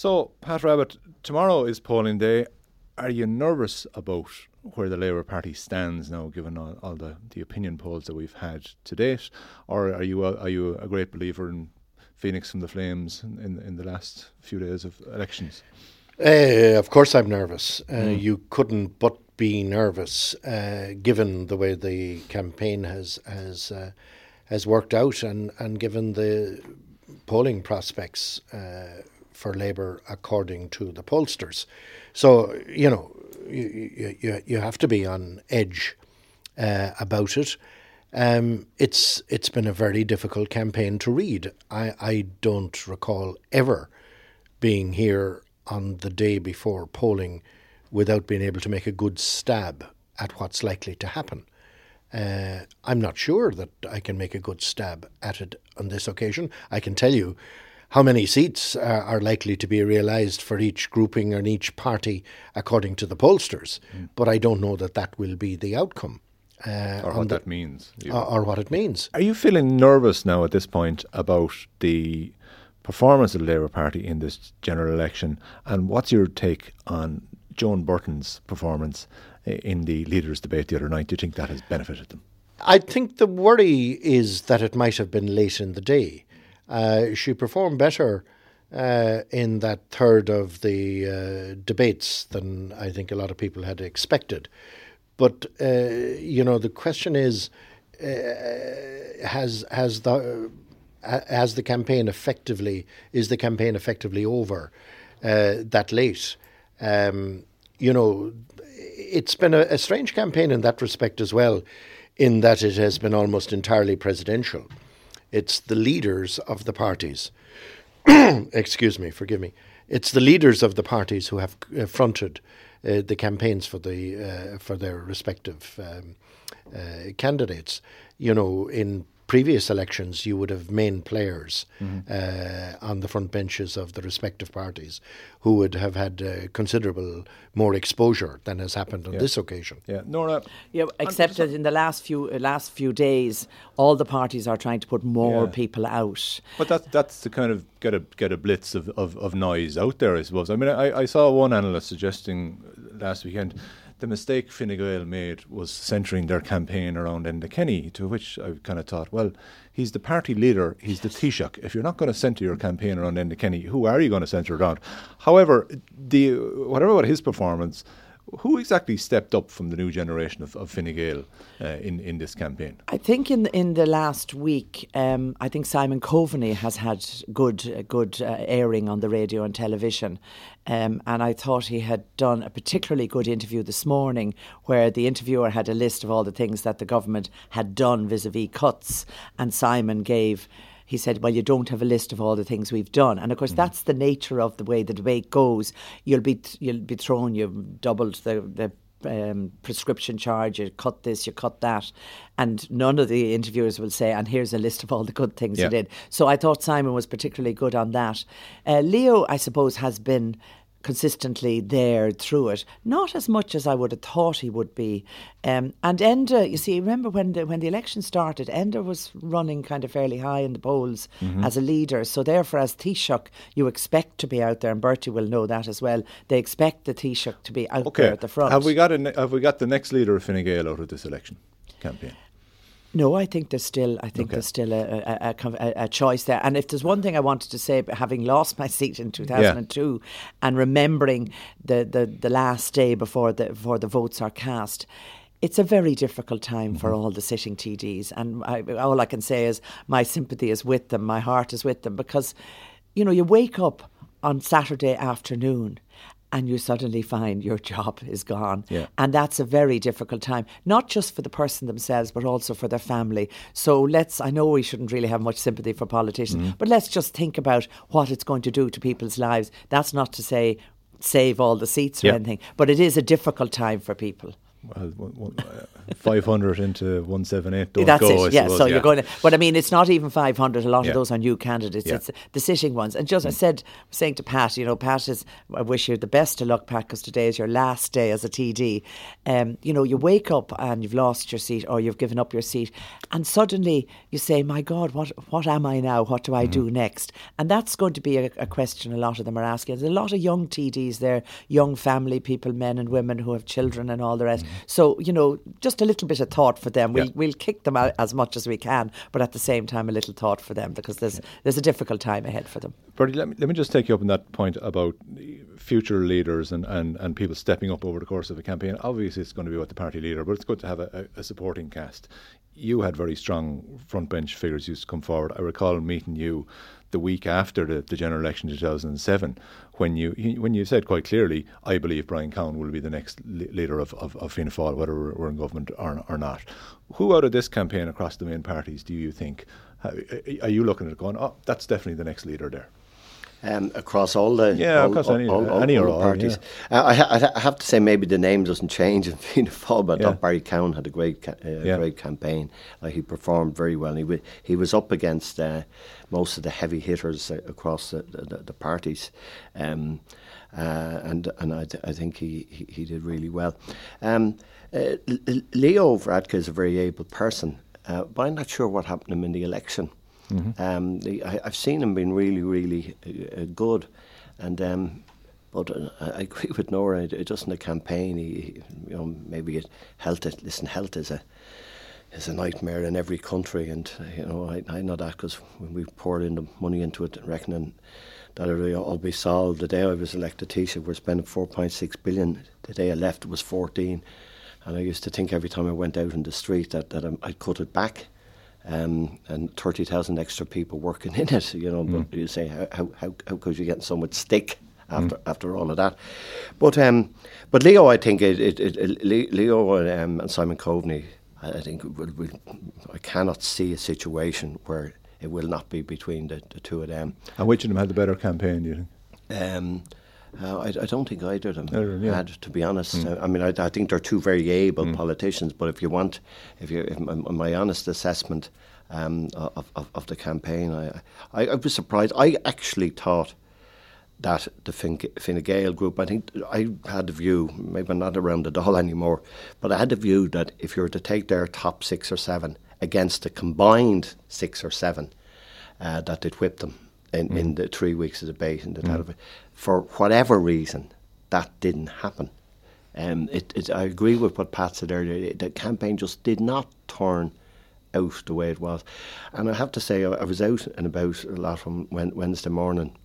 So, Pat Rabbitte, tomorrow is polling day. Are you nervous about where the Labour Party stands now, given all, all the, the opinion polls that we've had to date, or are you a, are you a great believer in Phoenix from the Flames in, in, in the last few days of elections? Uh, of course, I'm nervous. Uh, mm. You couldn't but be nervous, uh, given the way the campaign has has uh, has worked out, and, and given the polling prospects uh, for Labour according to the pollsters. So you know, you you, you have to be on edge uh, about it. Um, it's it's been a very difficult campaign to read. I, I don't recall ever being here on the day before polling without being able to make a good stab at what's likely to happen. Uh, I'm not sure that I can make a good stab at it on this occasion. I can tell you how many seats are, are likely to be realised for each grouping and each party according to the pollsters, mm. but I don't know that that will be the outcome. Uh, or what the, that means. Or, or, what it means. Are you feeling nervous now at this point about the performance of the Labour Party in this general election? And what's your take on Joan Burton's performance in the leaders' debate the other night? Do you think that has benefited them? I think the worry is that it might have been late in the day. Uh, she performed better uh, in that third of the uh, debates than I think a lot of people had expected. But uh, you know, the question is, uh, has has the has the campaign effectively is the campaign effectively over that late? Um, you know, it's been a, a, strange campaign in that respect as well, in that it has been almost entirely presidential. It's the leaders of the parties. excuse me, forgive me. It's the leaders of the parties who have uh, fronted uh, the campaigns for the uh, for their respective um, uh, candidates. You know, in previous elections, you would have main players mm-hmm. uh, on the front benches of the respective parties who would have had uh, considerable more exposure than has happened on yeah. this occasion. Yeah, Norah. Yeah, except that in the last few uh, last few days, all the parties are trying to put more yeah. people out. But that's that's to kind of get a get a blitz of, of, of noise out there, I suppose. I mean, I, I saw one analyst suggesting last weekend the mistake Fine Gael made was centering their campaign around Enda Kenny, to which I kind of thought, well, he's the party leader, he's the Taoiseach. If you're not going to centre your campaign around Enda Kenny, who are you going to centre around? However, the whatever about his performance, who exactly stepped up from the new generation of, of Fine Gael uh, in, in this campaign? I think in in the last week, um, I think Simon Coveney has had good uh, good uh, airing on the radio and television, um, and I thought he had done a particularly good interview this morning, where the interviewer had a list of all the things that the government had done vis-a-vis cuts, and Simon gave he said, Well, you don't have a list of all the things we've done. And of course, mm. that's the nature of the way the debate goes. You'll be, you'll be thrown, you've doubled the, the um, prescription charge, you cut this, you cut that. And none of the interviewers will say, and here's a list of all the good things yeah. you did. So I thought Simon was particularly good on that. Uh, Leo, I suppose, has been consistently there through it. Not as much as I would have thought he would be. Um, and Enda, you see, remember when the when the election started, Enda was running kind of fairly high in the polls mm-hmm. as a leader. So therefore, as Taoiseach, you expect to be out there, and Bertie will know that as well. They expect the Taoiseach to be out okay. there at the front. Have we got a, have we got the next leader of Fine Gael out of this election campaign? No, I think there's still. I think okay. there's still a, a, a, a, choice there. And if there's one thing I wanted to say, having lost my seat in 2002, yeah. and remembering the, the, the last day before the before the votes are cast, it's a very difficult time mm-hmm. for all the sitting TDs. And I, all I can say is my sympathy is with them, my heart is with them, because you know you wake up on Saturday afternoon and you suddenly find your job is gone. Yeah. And that's a very difficult time, not just for the person themselves, but also for their family. So let's, I know we shouldn't really have much sympathy for politicians, mm but let's just think about what it's going to do to people's lives. That's not to say save all the seats or yeah. anything, but it is a difficult time for people. Well, uh, 500 into 178 don't That's go, it, yeah. suppose, so you're going to, but I mean, it's not even 500. A lot Yeah. of those are new candidates. Yeah. Mm. It's the sitting ones. And just, I said, saying to Pat, you know, Pat is, I wish you the best of luck, Pat, because today is your last day as a TD. Um, you know, you wake up and you've lost your seat or you've given up your seat, and suddenly you say, my God, what, what am I now? What do I Mm-hmm. do next? And that's going to be a, a question a lot of them are asking. There's a lot of young TDs there, young family people, men and women who have children and all the rest. So, you know, just a little bit of thought for them. We'll, Yeah. we'll kick them out as much as we can, but at the same time, a little thought for them because there's there's a difficult time ahead for them. Bertie, let me, let me just take you up on that point about future leaders and, and, and people stepping up over the course of a campaign. Obviously, it's going to be about the party leader, but it's good to have a, a, a supporting cast. You had very strong front bench figures used to come forward. I recall meeting you the week after the, the general election in 2007 when you when you said quite clearly, I believe Brian Cowen will be the next leader of, of, of Fianna Fáil, whether we're we're in government or, or not. Who out of this campaign across the main parties do you think, are you looking at going, oh, that's definitely the next leader there? Um, across all the Yeah, all, across all, any- all, all, any all parties. Uh, I, ha- I have to say maybe the name doesn't change in Fianna Fáil, but I Yeah. thought Barry Cowen had a great ca- uh, Yeah. great campaign. Like he performed very well. He w- he was up against uh, most of the heavy hitters uh, across the, the, the parties. Um, uh, and and I, th- I think he, he, he did really well. Um, uh, Leo Varadkar is a very able person, uh, but I'm not sure what happened to him in the election. Um, the, I, I've seen him being really, really uh, good, and um, but uh, I agree with Nora. It, in the campaign, he, you know, maybe it health. is- Listen, health is a is a nightmare in every country, and uh, you know I, I know that because when we poured in the money into it, reckoning that it'll all be solved. The day I was elected Taoiseach, we're spending four point six billion. The day I left, it was fourteen, and I used to think every time I went out in the street that that um, I'd cut it back. Um, and 30,000 extra people working in it, you know, but you say, how, how, how, could you get so much stick after after all of that? But um, but Leo, I think, it, it, it, Leo and, um, and Simon Coveney, I, I think, will, will, I cannot see a situation where it will not be between the, the two of them. And which of them had the better campaign, do you think? Um, uh, I, I don't think either of them Either, yeah. had, to be honest. Uh, I mean, I, I think they're two very able politicians. But if you want, if you, if my, my honest assessment um, of, of, of the campaign, I, I, was surprised. I actually thought that the Fine, Fine Gael group, I think I had the view, maybe I'm not around the all anymore, but I had the view that if you were to take their top six or seven against the combined six or seven, uh, that they'd whip them in, in the three weeks of debate And the television. For whatever reason, that didn't happen. Um, it, it, I agree with what Pat said earlier. The campaign just did not turn out the way it was. And I have to say, I, I was out and about a lot from Wednesday morning.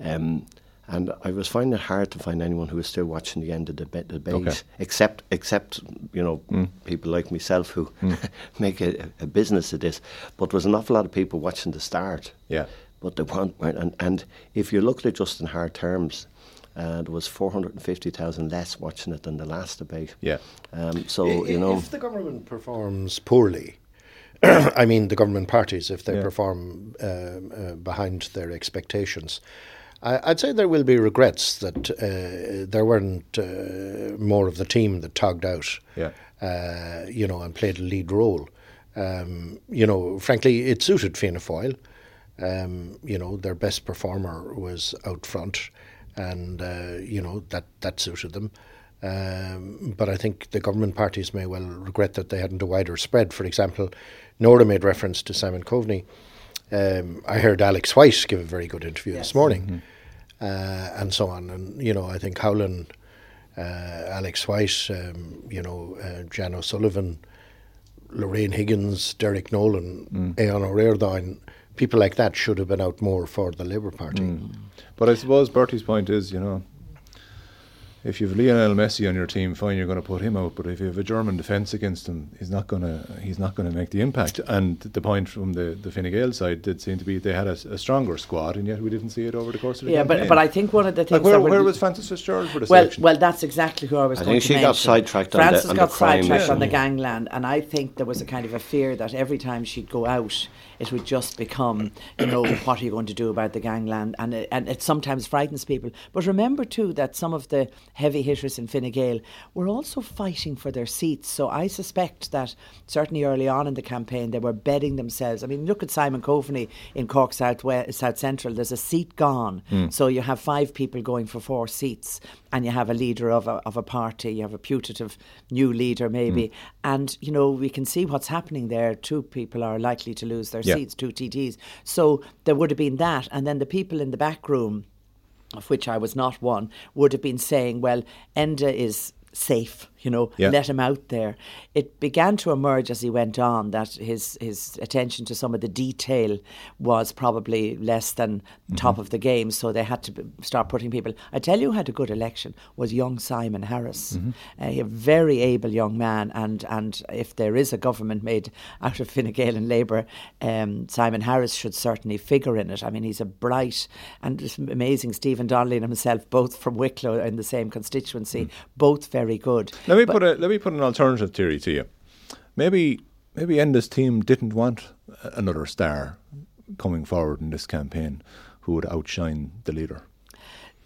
Um, and I was finding it hard to find anyone who was still watching the end of the debate, Okay. except except you know people like myself who make a, a business of this. But there was an awful lot of people watching the start. Yeah. But they weren't, weren't and, and if you look at it just in hard terms, uh, there was 450,000 less watching it than the last debate. Yeah. Um, so, I- you know. if the government performs poorly, I mean the government parties, if they Yeah. perform um, uh, behind their expectations, I, I'd say there will be regrets that uh, there weren't uh, more of the team that togged out, Yeah. uh, you know, and played a lead role. Um, you know, frankly, it suited Fianna Fáil. Um, you know, their best performer was out front, and uh, you know that that suited them. Um, but I think the government parties may well regret that they hadn't a wider spread. For example, Nora made reference to Simon Coveney. Um, I heard Alex White give a very good interview this morning, uh, and so on. And you know, I think Howlin, uh, Alex White, um, you know, uh, Jan O'Sullivan, Lorraine Higgins, Derek Nolan, Aodhán Ó Ríordáin, people like that should have been out more for the Labour Party. Mm. But I suppose Bertie's point is, you know, if you have Lionel Messi on your team, fine, you're going to put him out. But if you have a German defence against him, he's not going to he's not going to make the impact. And the point from the the Fine Gael side did seem to be they had a, a stronger squad, and yet we didn't see it over the course of the game. Yeah, campaign. but but I think one of the things like where, that where was Frances Fitzgerald for the well, selection? well, that's exactly who I was I going think to she got mention. sidetracked on the- Frances on the got crime sidetracked issue. on the gangland, and I think there was a kind of a fear that every time she'd go out, it would just become, you know, what are you going to do about the gangland? And it, and it sometimes frightens people. But remember too that some of the heavy hitters in Fine Gael were also fighting for their seats. So I suspect that certainly early on in the campaign they were bedding themselves. I mean, look at Simon Coveney in Cork South West, South Central. There's a seat gone, mm. so you have five people going for four seats, and you have a leader of a of a party. You have a putative new leader maybe, mm. and you know we can see what's happening there. Two people are likely to lose their yeah. seats, two TDs. So there would have been that, and then the people in the back room of which I was not one, would have been saying, well, Enda is safe, you know, yeah. let him out there. It began to emerge as he went on that his his attention to some of the detail was probably less than mm-hmm. top of the game, so they had to start putting people. I tell you, who had a good election was young Simon Harris, mm-hmm. a very able young man, and and if there is a government made out of Fine Gael and Labour, um, Simon Harris should certainly figure in it. I mean, he's a bright and amazing Stephen Donnelly and himself, both from Wicklow in the same constituency, mm-hmm. both very very good. Let me but put a let me put an alternative theory to you. Maybe maybe Enda's team didn't want another star coming forward in this campaign who would outshine the leader.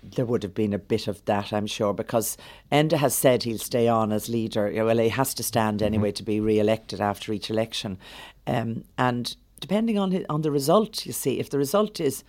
There would have been a bit of that, I'm sure, because Enda has said he'll stay on as leader. Well, he has to stand mm-hmm. anyway mm-hmm. to be re-elected after each election, um, and depending on on the result, you see, if the result is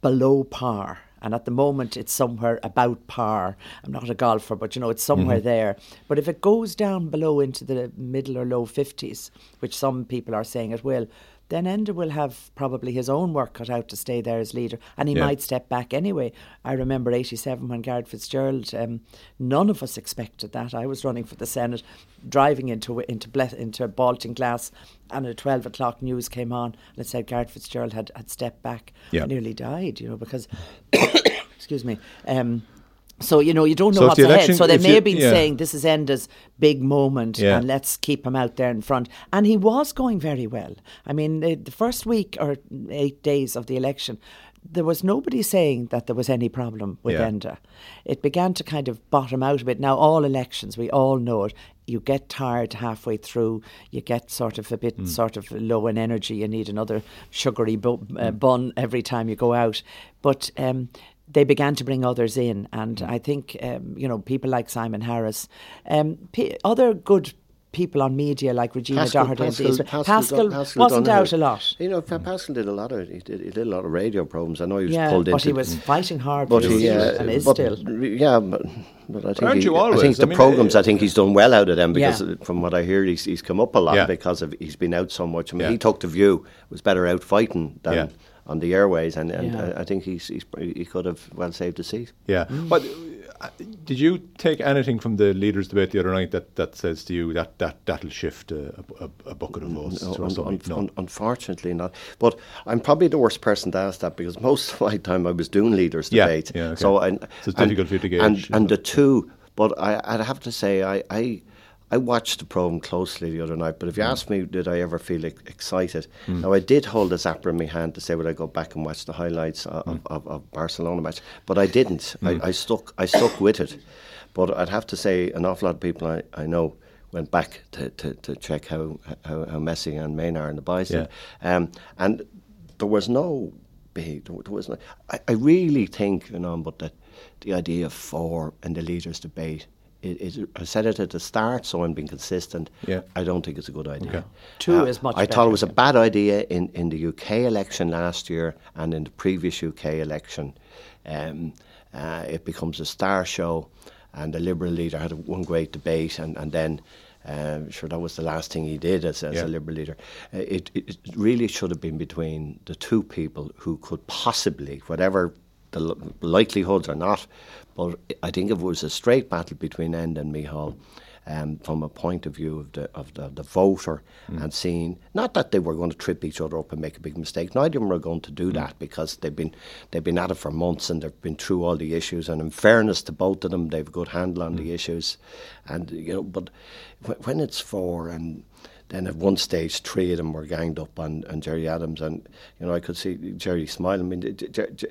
below par, and at the moment it's somewhere about par. I'm not a golfer, but you know it's somewhere mm-hmm. there. But if it goes down below into the middle or low 50s, which some people are saying it will, then Enda will have probably his own work cut out to stay there as leader, and he yeah. might step back anyway. I remember '87 when Garret FitzGerald. Um, none of us expected that. I was running for the Senate, driving into into Ble- into Baltinglass, and at 12 o'clock news came on and it said Garret FitzGerald had, had stepped back. Yeah. I nearly died, you know, because excuse me. Um, so you know you don't know so what's ahead. So they may you, have been yeah. saying this is Enda's big moment, yeah. and let's keep him out there in front. And he was going very well. I mean, the, the first week or eight days of the election, there was nobody saying that there was any problem with yeah. Enda. It began to kind of bottom out a bit. Now, all elections, we all know it. You get tired halfway through. You get sort of a bit mm. sort of low in energy. You need another sugary bu- uh, mm. bun every time you go out. But um, they began to bring others in, and mm. I think um, you know people like Simon Harris, um, p- other good people on media like Regina Paschal, Doherty Paschal, and Paschal, Paschal, Paschal wasn't out a lot. You know, Paschal did a lot of he did, he did a lot of radio programs. I know he was yeah, pulled but into. he was fighting hard, but he, uh, and is but, still. Yeah, but, but I think he, I think the I mean, programs. I think he's done well out of them because yeah. from what I hear, he's, he's come up a lot yeah. because of he's been out so much. I mean, he took the view was better out fighting than on the airways, and, and yeah. I, I, think he's, he's, he could have well saved the seat. Yeah, mm. but uh, did you take anything from the leaders' debate the other night that, that says to you that that that'll shift a, a, a bucket of votes? No, un, un, no. Un, unfortunately not. But I'm probably the worst person to ask that because most of my time I was doing leaders' debate. Yeah, yeah, okay. So, I, so it's difficult for you to gauge. And, and the two, but I, I'd have to say I. I I watched the program closely the other night, but if you mm. ask me, did I ever feel excited? Mm. Now, I did hold a zapper in my hand to say, would I go back and watch the highlights of, mm. of, of Barcelona match? But I didn't. I, mm. I, stuck. I stuck with it. But I'd have to say, an awful lot of people I, I know went back to, to, to check how, how, how Messi and Neymar are in the bison. Yeah. Um, and there was no big. There was no. I, I really think, you know, but that the idea of four and the leaders' debate it, it, I said it at the start, so I'm being consistent. Yeah. I don't think it's a good idea. Okay. Two uh, is much. I better, thought it was a bad idea in, in the UK election last year and in the previous UK election. Um, uh, it becomes a star show, and the Liberal leader had one great debate, and and then. Um, sure, that was the last thing he did as, as yeah. a Liberal leader. Uh, it, it really should have been between the two people who could possibly, whatever the likelihoods are not, but I think it was a straight battle between Enda and Micheál, um, from a point of view of the of the, the voter mm. and seeing not that they were going to trip each other up and make a big mistake. Neither of them were going to do mm. that because they've been they've been at it for months and they've been through all the issues. And in fairness to both of them, they've a good handle on mm. the issues. And you know, but when it's four and then at one stage, three of them were ganged up on, on Gerry Adams, and you know I could see Gerry smiling. I mean,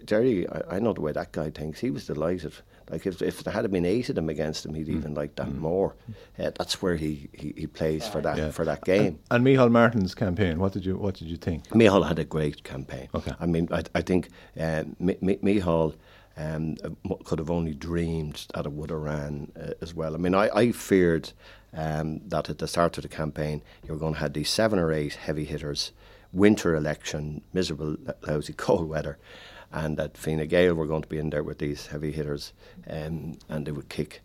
Gerry, I, I know the way that guy thinks. He was delighted. Like if, if there had been eight of them against him, he'd mm. even like that mm. more. Uh, that's where he, he, he plays for that yeah. for that game. And, and Micheál Martin's campaign, what did you what did you think? Micheál had a great campaign. Okay. I mean, I, I think uh, M- M- Micheál um, could have only dreamed that it would have ran uh, as well. I mean, I, I feared um, that at the start of the campaign, you were going to have these seven or eight heavy hitters, winter election, miserable, lousy, cold weather, and that Fine Gael were going to be in there with these heavy hitters, um, and they would kick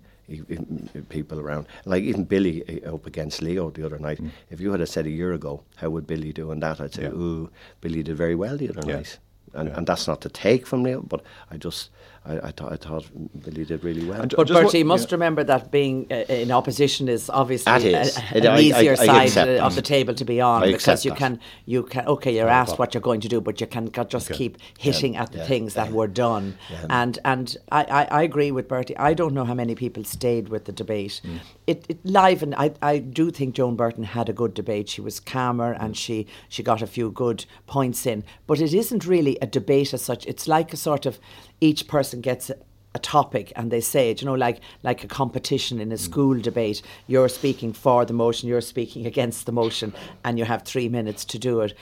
people around. Like even Billy uh, up against Leo the other night. Mm. If you had said a year ago, how would Billy do in that? I'd say, yeah. ooh, Billy did very well the other yeah. night and, yeah. and that's not to take from Leo, but I just I, I, th- I thought Billy did really well. but Bertie, you must yeah. remember that being uh, in opposition is obviously a, an I, easier I, side uh, of the table to be on because you that. can you can okay you're asked what you're going to do, but you can just okay. keep hitting yeah. at the yeah. things that were done. And and I, I, agree with Bertie. I don't know how many people stayed with the debate. Mm. It, it live and I, I do think Joan Burton had a good debate. She was calmer and she she got a few good points in, but it isn't really a debate as such. It's like a sort of each person gets a topic and they say it, you know, like like a competition in a mm. school debate. You're speaking for the motion, you're speaking against the motion, and you have three minutes to do it.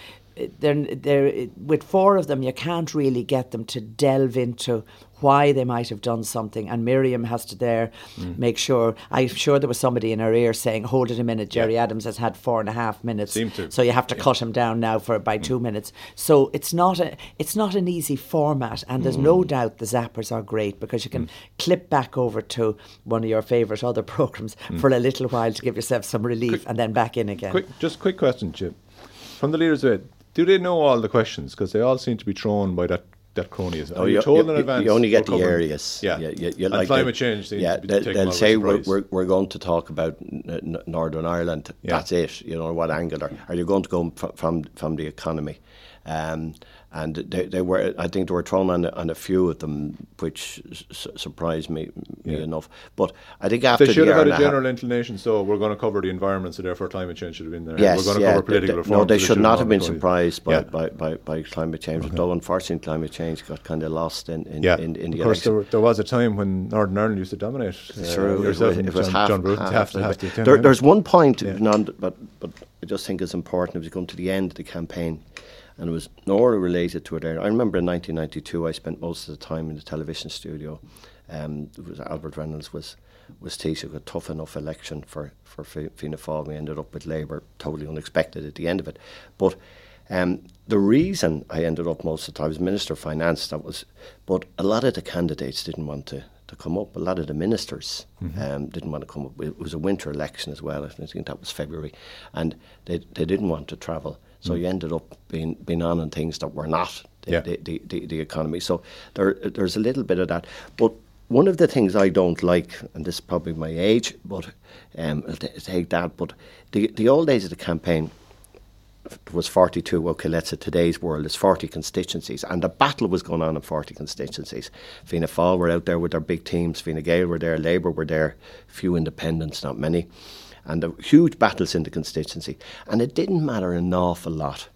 They're, they're, with four of them, you can't really get them to delve into why they might have done something. And Miriam has to there mm. make sure. I'm sure there was somebody in her ear saying, "Hold it a minute." Gerry yeah. Adams has had four and a half minutes, so you have to yeah. cut him down now for by mm. two minutes. So it's not a it's not an easy format, and there's mm. no doubt the zappers are great because you can mm. clip back over to one of your favourite other programs mm. for a little while to give yourself some relief, quick, and then back in again. Quick, just quick question, Jim. From the leaders of it, do they know all the questions? Because they all seem to be thrown by that that cronyism. Oh, you told you, in advance. You only get the areas. Yeah, yeah, yeah. and like climate change. yeah, they, will say we're, we're, we're going to talk about Northern Ireland. Yeah. That's it. You know what angle are, are you going to go from from, from the economy? Um, and they, they were I think there were thrown on, on a few of them, which su- surprised me, me yeah. enough. But I think after they should the have had a general inclination. So we're going to cover the environment, so therefore climate change should have been there. Yes, we're going to yeah, cover political they, reform. No, they should not have been surprised by, yeah. by, by, by, climate change. Okay. Though unfortunately, climate change got kind of lost in, in, yeah. in, in the. Of course, there, there, was a time when Northern Ireland used to dominate. Uh, True, it was, it was John, half, John half, half, half there, There's one point, non, but but I just think it's important. As we come to the end of the campaign and it was nor related to it. I remember in 1992, I spent most of the time in the television studio. Um, it was Albert Reynolds was was teaching a tough enough election for for Fianna Fáil. We ended up with Labour, totally unexpected at the end of it. But um, the reason I ended up most of the time was Minister of Finance. That was, but a lot of the candidates didn't want to to come up. A lot of the ministers mm-hmm. um, didn't want to come up. It was a winter election as well. I think that was February, and they they didn't want to travel. So mm. you ended up being being on in things that were not the, yeah. the, the, the, economy. So there there's a little bit of that. But one of the things I don't like, and this is probably my age, but um, I'll t- take that. But the the old days of the campaign was 42. Okay, let's say today's world is 40 constituencies, and the battle was going on in 40 constituencies. Fianna Fáil were out there with their big teams. Fine Gael were there. Labour were there. Few independents, not many and huge battles in the constituency. And it didn't matter an awful lot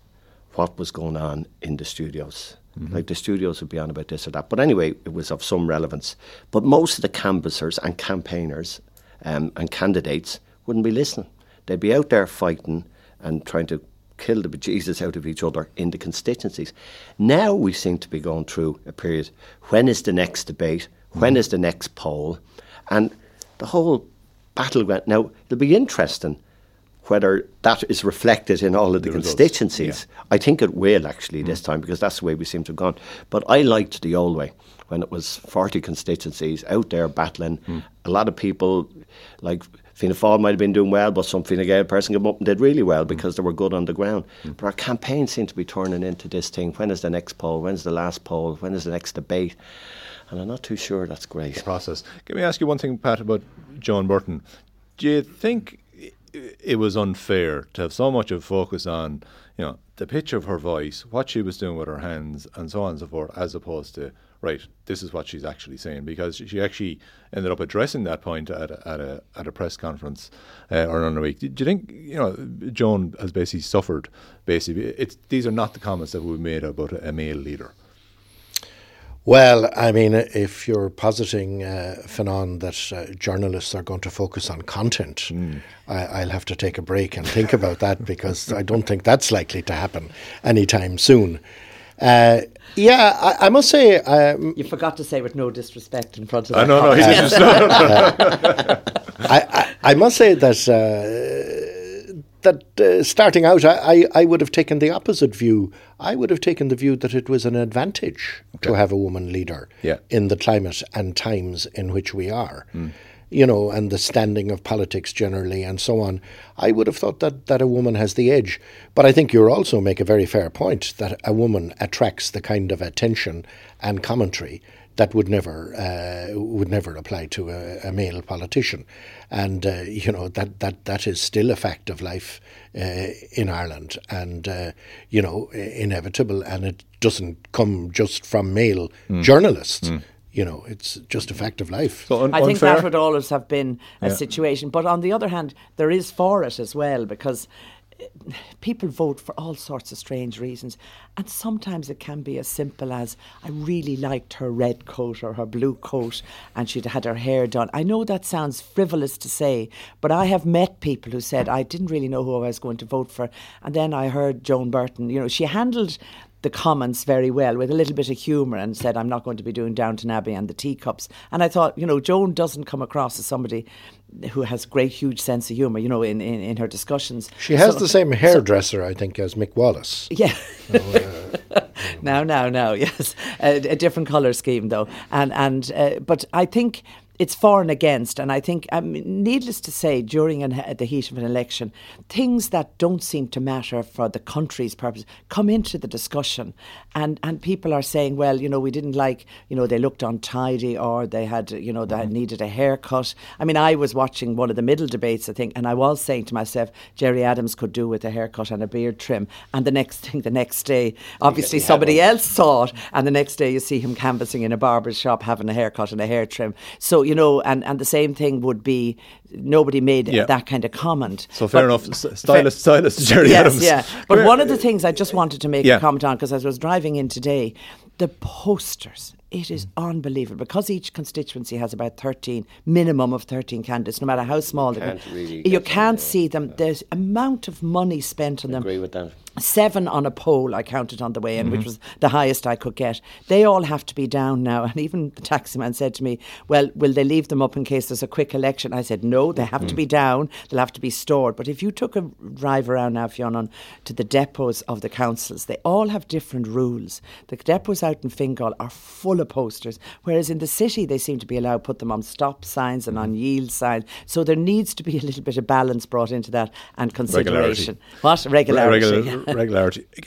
what was going on in the studios. Mm-hmm. Like the studios would be on about this or that. But anyway, it was of some relevance. But most of the canvassers and campaigners um, and candidates wouldn't be listening. They'd be out there fighting and trying to kill the bejesus out of each other in the constituencies. Now we seem to be going through a period. When is the next debate? When mm-hmm. is the next poll? And the whole battleground. Now, it'll be interesting whether that is reflected in all of the, the constituencies. Yeah. I think it will actually mm. this time because that's the way we seem to have gone. But I liked the old way when it was 40 constituencies out there battling. Mm. A lot of people, like Fianna Fáil might have been doing well, but some Fine Gael person came up and did really well because mm. they were good on the ground. Mm. But our campaign seems to be turning into this thing when is the next poll? When's the last poll? When is the next debate? And I'm not too sure that's great. Process. Can me ask you one thing, Pat, about Joan Burton. Do you think it was unfair to have so much of focus on, you know, the pitch of her voice, what she was doing with her hands, and so on and so forth, as opposed to right, this is what she's actually saying because she actually ended up addressing that point at a, at a, at a press conference uh, on a week. Do you think you know Joan has basically suffered? Basically, it's these are not the comments that we made about a male leader. Well, I mean, if you're positing, uh, Fionnán, that uh, journalists are going to focus on content, mm. I, will have to take a break and think about that because I don't think that's likely to happen anytime soon. Uh, Yeah, I, I must say, um, You forgot to say with no disrespect in front of I that know, no, comment. he just, no, no, no. I, I, I must say that uh, that uh, starting out, I, I, I would have taken the opposite view. I would have taken the view that it was an advantage to have a woman leader Yeah. in the climate and times in which we are. You know, and the standing of politics generally, and so on. I would have thought that, that a woman has the edge. But I think you also make a very fair point that a woman attracts the kind of attention and commentary that would never uh, would never apply to a, a male politician, and uh, you know that that that is still a fact of life uh, in Ireland, and uh, you know inevitable, and it doesn't come just from male journalists. You know, it's just a fact of life. So un- I think unfair. that would always have been a Yeah. situation. But on the other hand, there is for it as well because people vote for all sorts of strange reasons. And sometimes it can be as simple as I really liked her red coat or her blue coat and she'd had her hair done. I know that sounds frivolous to say, but I have met people who said I didn't really know who I was going to vote for. And then I heard Joan Burton, you know, she handled the comments very well with a little bit of humour and said, I'm not going to be doing Downton Abbey and the teacups. And I thought, you know, Joan doesn't come across as somebody who has great, huge sense of humour, you know, in, in, in her discussions. She has So- the same hairdresser, I think, as Mick Wallace. Yeah. now, now, now, yes, a, a different colour scheme though, and and uh, but I think it's for and against, and I think, um, needless to say, during an, uh, the heat of an election, things that don't seem to matter for the country's purpose come into the discussion, and and people are saying, well, you know, we didn't like, you know, they looked untidy or they had, you know, they had needed a haircut. I mean, I was watching one of the middle debates, I think, and I was saying to myself, Gerry Adams could do with a haircut and a beard trim, and the next thing, the next day, obviously somebody else saw it, and the next day you see him canvassing in a barber's shop having a haircut and a hair trim. So you know, and and the same thing would be nobody made Yeah. that kind of comment. So fair But- enough. S- Stylist, stylist Gerry yes, Adams. yeah. Come But here. one of the things I just wanted to make Yeah. a comment on because as I was driving in today, the posters. It is unbelievable because each constituency has about 13, minimum of 13 candidates, no matter how small they can't really You can't yeah. see them. There's amount of money spent on them agree with that. Seven on a poll I counted on the way in, Mm-hmm. which was the highest I could get. They all have to be down now. And even the taxi man said to me, Well, will they leave them up in case there's a quick election? I said, No, they have Mm. to be down. They'll have to be stored. But if you took a drive around now, Fionn, to the depots of the councils, they all have different rules. The depots out in Fingal are full of posters, whereas in the city they seem to be allowed to put them on stop signs and Mm-hmm. on yield signs. So there needs to be a little bit of balance brought into that and Regularity. consideration. What? Regularity. Regular, regularity.